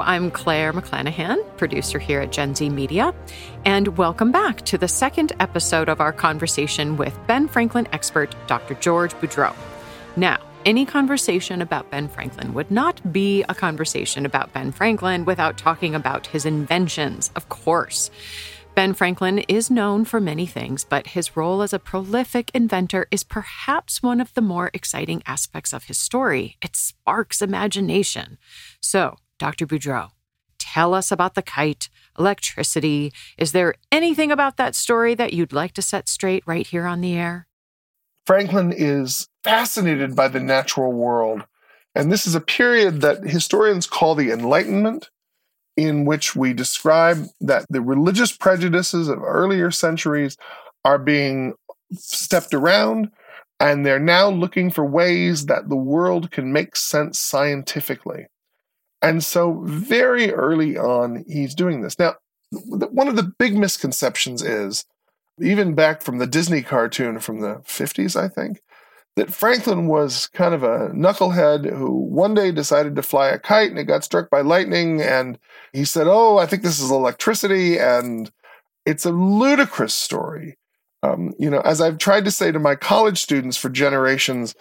I'm Claire McClanahan, producer here at Gen Z Media, and welcome back to the second episode of our conversation with Ben Franklin expert Dr. George Boudreau. Now, any conversation about Ben Franklin would not be a conversation about Ben Franklin without talking about his inventions, of course. Ben Franklin is known for many things, but his role as a prolific inventor is perhaps one of the more exciting aspects of his story. It sparks imagination. So, Dr. Boudreau, tell us about the kite, electricity. Is there anything about that story that you'd like to set straight right here on the air? Franklin is fascinated by the natural world. And this is a period that historians call the Enlightenment in which we describe that the religious prejudices of earlier centuries are being stepped around and they're now looking for ways that the world can make sense scientifically. And so, very early on, he's doing this. Now, one of the big misconceptions is, even back from the Disney cartoon from the 50s, I think, that Franklin was kind of a knucklehead who one day decided to fly a kite and it got struck by lightning. And he said, Oh, I think this is electricity. And it's a ludicrous story. Um, you know, as I've tried to say to my college students for generations,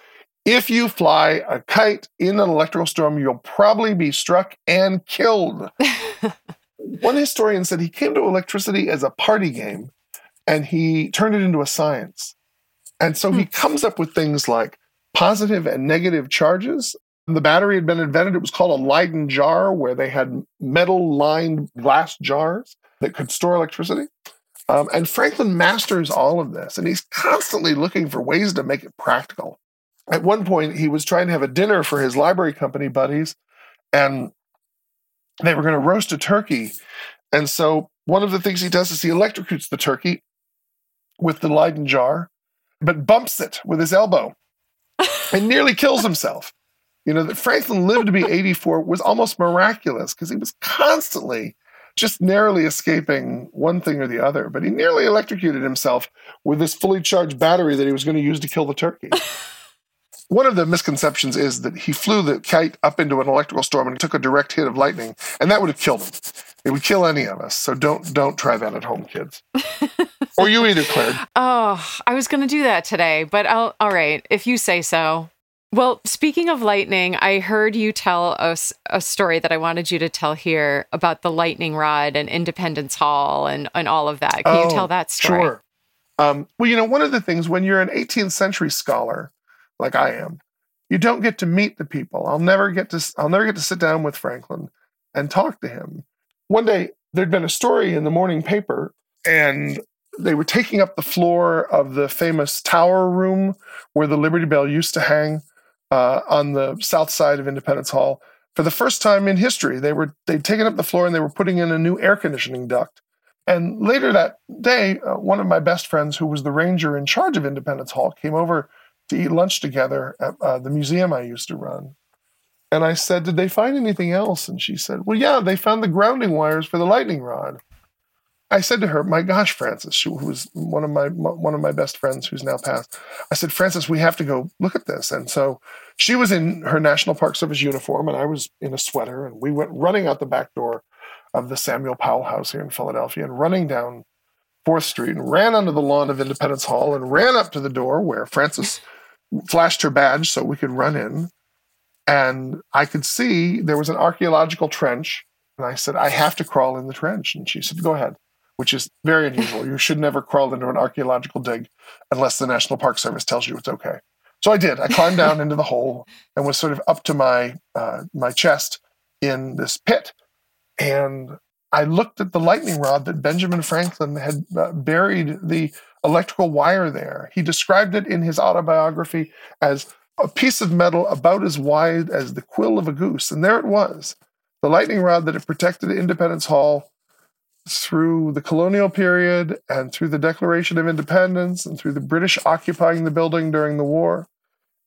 if you fly a kite in an electrical storm, you'll probably be struck and killed. One historian said he came to electricity as a party game and he turned it into a science. And so he hmm. comes up with things like positive and negative charges. The battery had been invented. It was called a Leyden jar, where they had metal lined glass jars that could store electricity. Um, and Franklin masters all of this, and he's constantly looking for ways to make it practical. At one point, he was trying to have a dinner for his library company buddies, and they were going to roast a turkey. And so, one of the things he does is he electrocutes the turkey with the Leyden jar but bumps it with his elbow and nearly kills himself. You know, that Franklin lived to be 84 was almost miraculous because he was constantly just narrowly escaping one thing or the other. But he nearly electrocuted himself with this fully charged battery that he was going to use to kill the turkey. one of the misconceptions is that he flew the kite up into an electrical storm and took a direct hit of lightning, and that would have killed him. It would kill any of us. So don't don't try that at home, kids. or you either, Claire. Oh, I was going to do that today, but I'll, all right, if you say so. Well, speaking of lightning, I heard you tell us a story that I wanted you to tell here about the lightning rod and Independence Hall and, and all of that. Can oh, you tell that story? Sure. Um, well, you know, one of the things when you're an 18th century scholar, like I am, you don't get to meet the people. I'll never get to I'll never get to sit down with Franklin and talk to him. One day there'd been a story in the morning paper and they were taking up the floor of the famous tower room where the Liberty Bell used to hang uh, on the south side of Independence Hall. For the first time in history, they were they'd taken up the floor and they were putting in a new air conditioning duct. And later that day, uh, one of my best friends, who was the ranger in charge of Independence Hall, came over to eat lunch together at uh, the museum I used to run. And I said, Did they find anything else? And she said, Well, yeah, they found the grounding wires for the lightning rod. I said to her, "My gosh, Frances, who was one of my one of my best friends who's now passed." I said, "Frances, we have to go look at this." And so she was in her National Park Service uniform, and I was in a sweater, and we went running out the back door of the Samuel Powel House here in Philadelphia, and running down Fourth Street, and ran onto the lawn of Independence Hall, and ran up to the door where Frances flashed her badge so we could run in, and I could see there was an archaeological trench. And I said, I have to crawl in the trench. And she said, Go ahead which is very unusual. you should never crawl into an archaeological dig unless the National Park Service tells you it's okay. So I did. I climbed down into the hole and was sort of up to my uh, my chest in this pit, and I looked at the lightning rod that Benjamin Franklin had uh, buried the electrical wire there. He described it in his autobiography as a piece of metal about as wide as the quill of a goose, and there it was, the lightning rod that had protected Independence Hall through the colonial period and through the Declaration of Independence and through the British occupying the building during the war.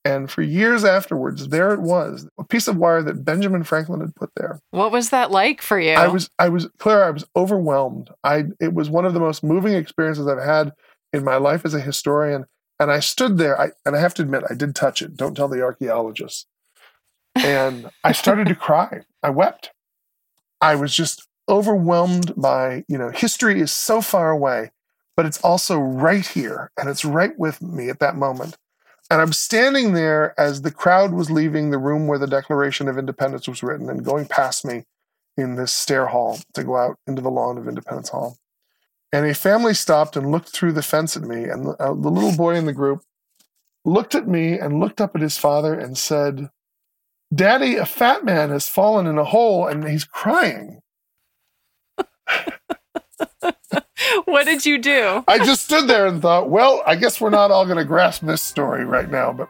And for years afterwards, there it was, a piece of wire that Benjamin Franklin had put there. What was that like for you? I was, I was, Claire, I was overwhelmed. I, it was one of the most moving experiences I've had in my life as a historian. And I stood there, I, and I have to admit, I did touch it. Don't tell the archaeologists. And I started to cry. I wept I was just overwhelmed by, you know, history is so far away, but it's also right here and it's right with me at that moment. And I'm standing there as the crowd was leaving the room where the Declaration of Independence was written and going past me in this stair hall to go out into the lawn of Independence Hall. And a family stopped and looked through the fence at me, and the, uh, the little boy in the group looked at me and looked up at his father and said, Daddy, a fat man has fallen in a hole and he's crying. what did you do? I just stood there and thought, well, I guess we're not all going to grasp this story right now, but.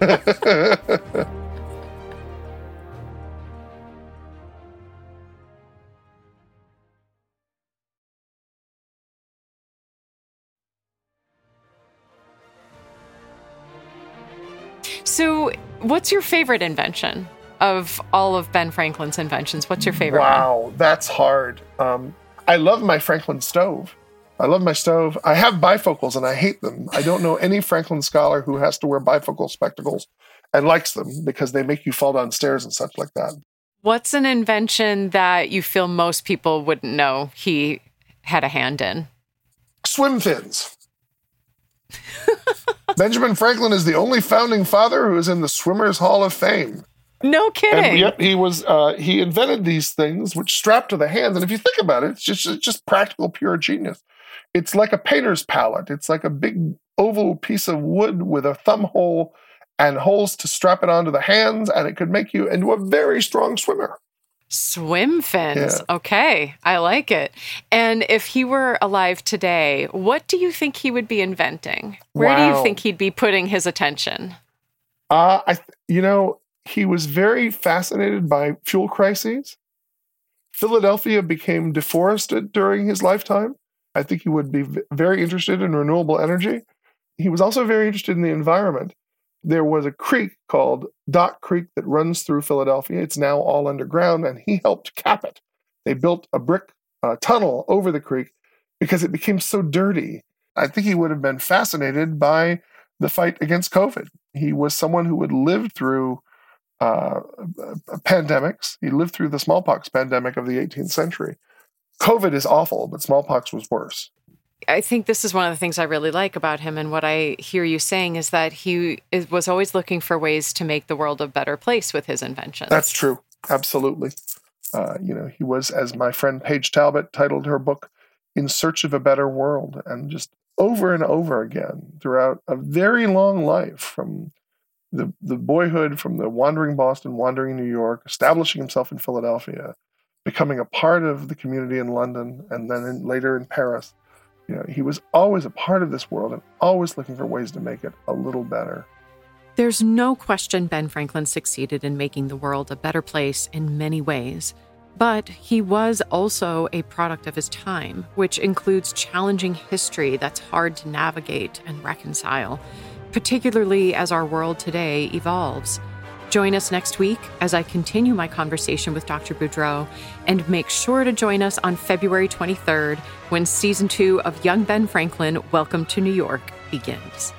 So, what's your favorite invention of all of Ben Franklin's inventions? What's your favorite wow, one? that's hard. Um, I love my Franklin stove. I love my stove. I have bifocals and I hate them. I don't know any Franklin scholar who has to wear bifocal spectacles and likes them because they make you fall down stairs and such like that. What's an invention that you feel most people wouldn't know he had a hand in? Swim fins. Benjamin Franklin is the only founding father who is in the Swimmers Hall of Fame. No kidding. And yep, he was uh, he invented these things which strap to the hands. And if you think about it, it's just it's just practical pure genius. It's like a painter's palette. It's like a big oval piece of wood with a thumb hole and holes to strap it onto the hands, and it could make you into a very strong swimmer. Swim fins. Yeah. Okay, I like it. And if he were alive today, what do you think he would be inventing? Where wow. do you think he'd be putting his attention? Uh, I, you know, he was very fascinated by fuel crises. Philadelphia became deforested during his lifetime. I think he would be very interested in renewable energy. He was also very interested in the environment there was a creek called Dock Creek that runs through Philadelphia. It's now all underground, and he helped cap it. They built a brick uh, tunnel over the creek because it became so dirty. I think he would have been fascinated by the fight against COVID. He was someone who had lived through uh, pandemics. He lived through the smallpox pandemic of the 18th century. COVID is awful, but smallpox was worse. I think this is one of the things I really like about him. And what I hear you saying is that he is, was always looking for ways to make the world a better place with his inventions. That's true. Absolutely. Uh, you know, he was, as my friend Page Talbott titled her book, In Search of a Better World. And just over and over again throughout a very long life from the, the boyhood, from the wandering Boston, wandering New York, establishing himself in Philadelphia, becoming a part of the community in London, and then in, later in Paris you know, he was always a part of this world and always looking for ways to make it a little better. There's no question Ben Franklin succeeded in making the world a better place in many ways. But he was also a product of his time, which includes challenging history that's hard to navigate and reconcile, particularly as our world today evolves. Join us next week as I continue my conversation with Dr. Boudreau, and make sure to join us on February 23rd when season two of Young Ben Franklin Welcome to New York begins.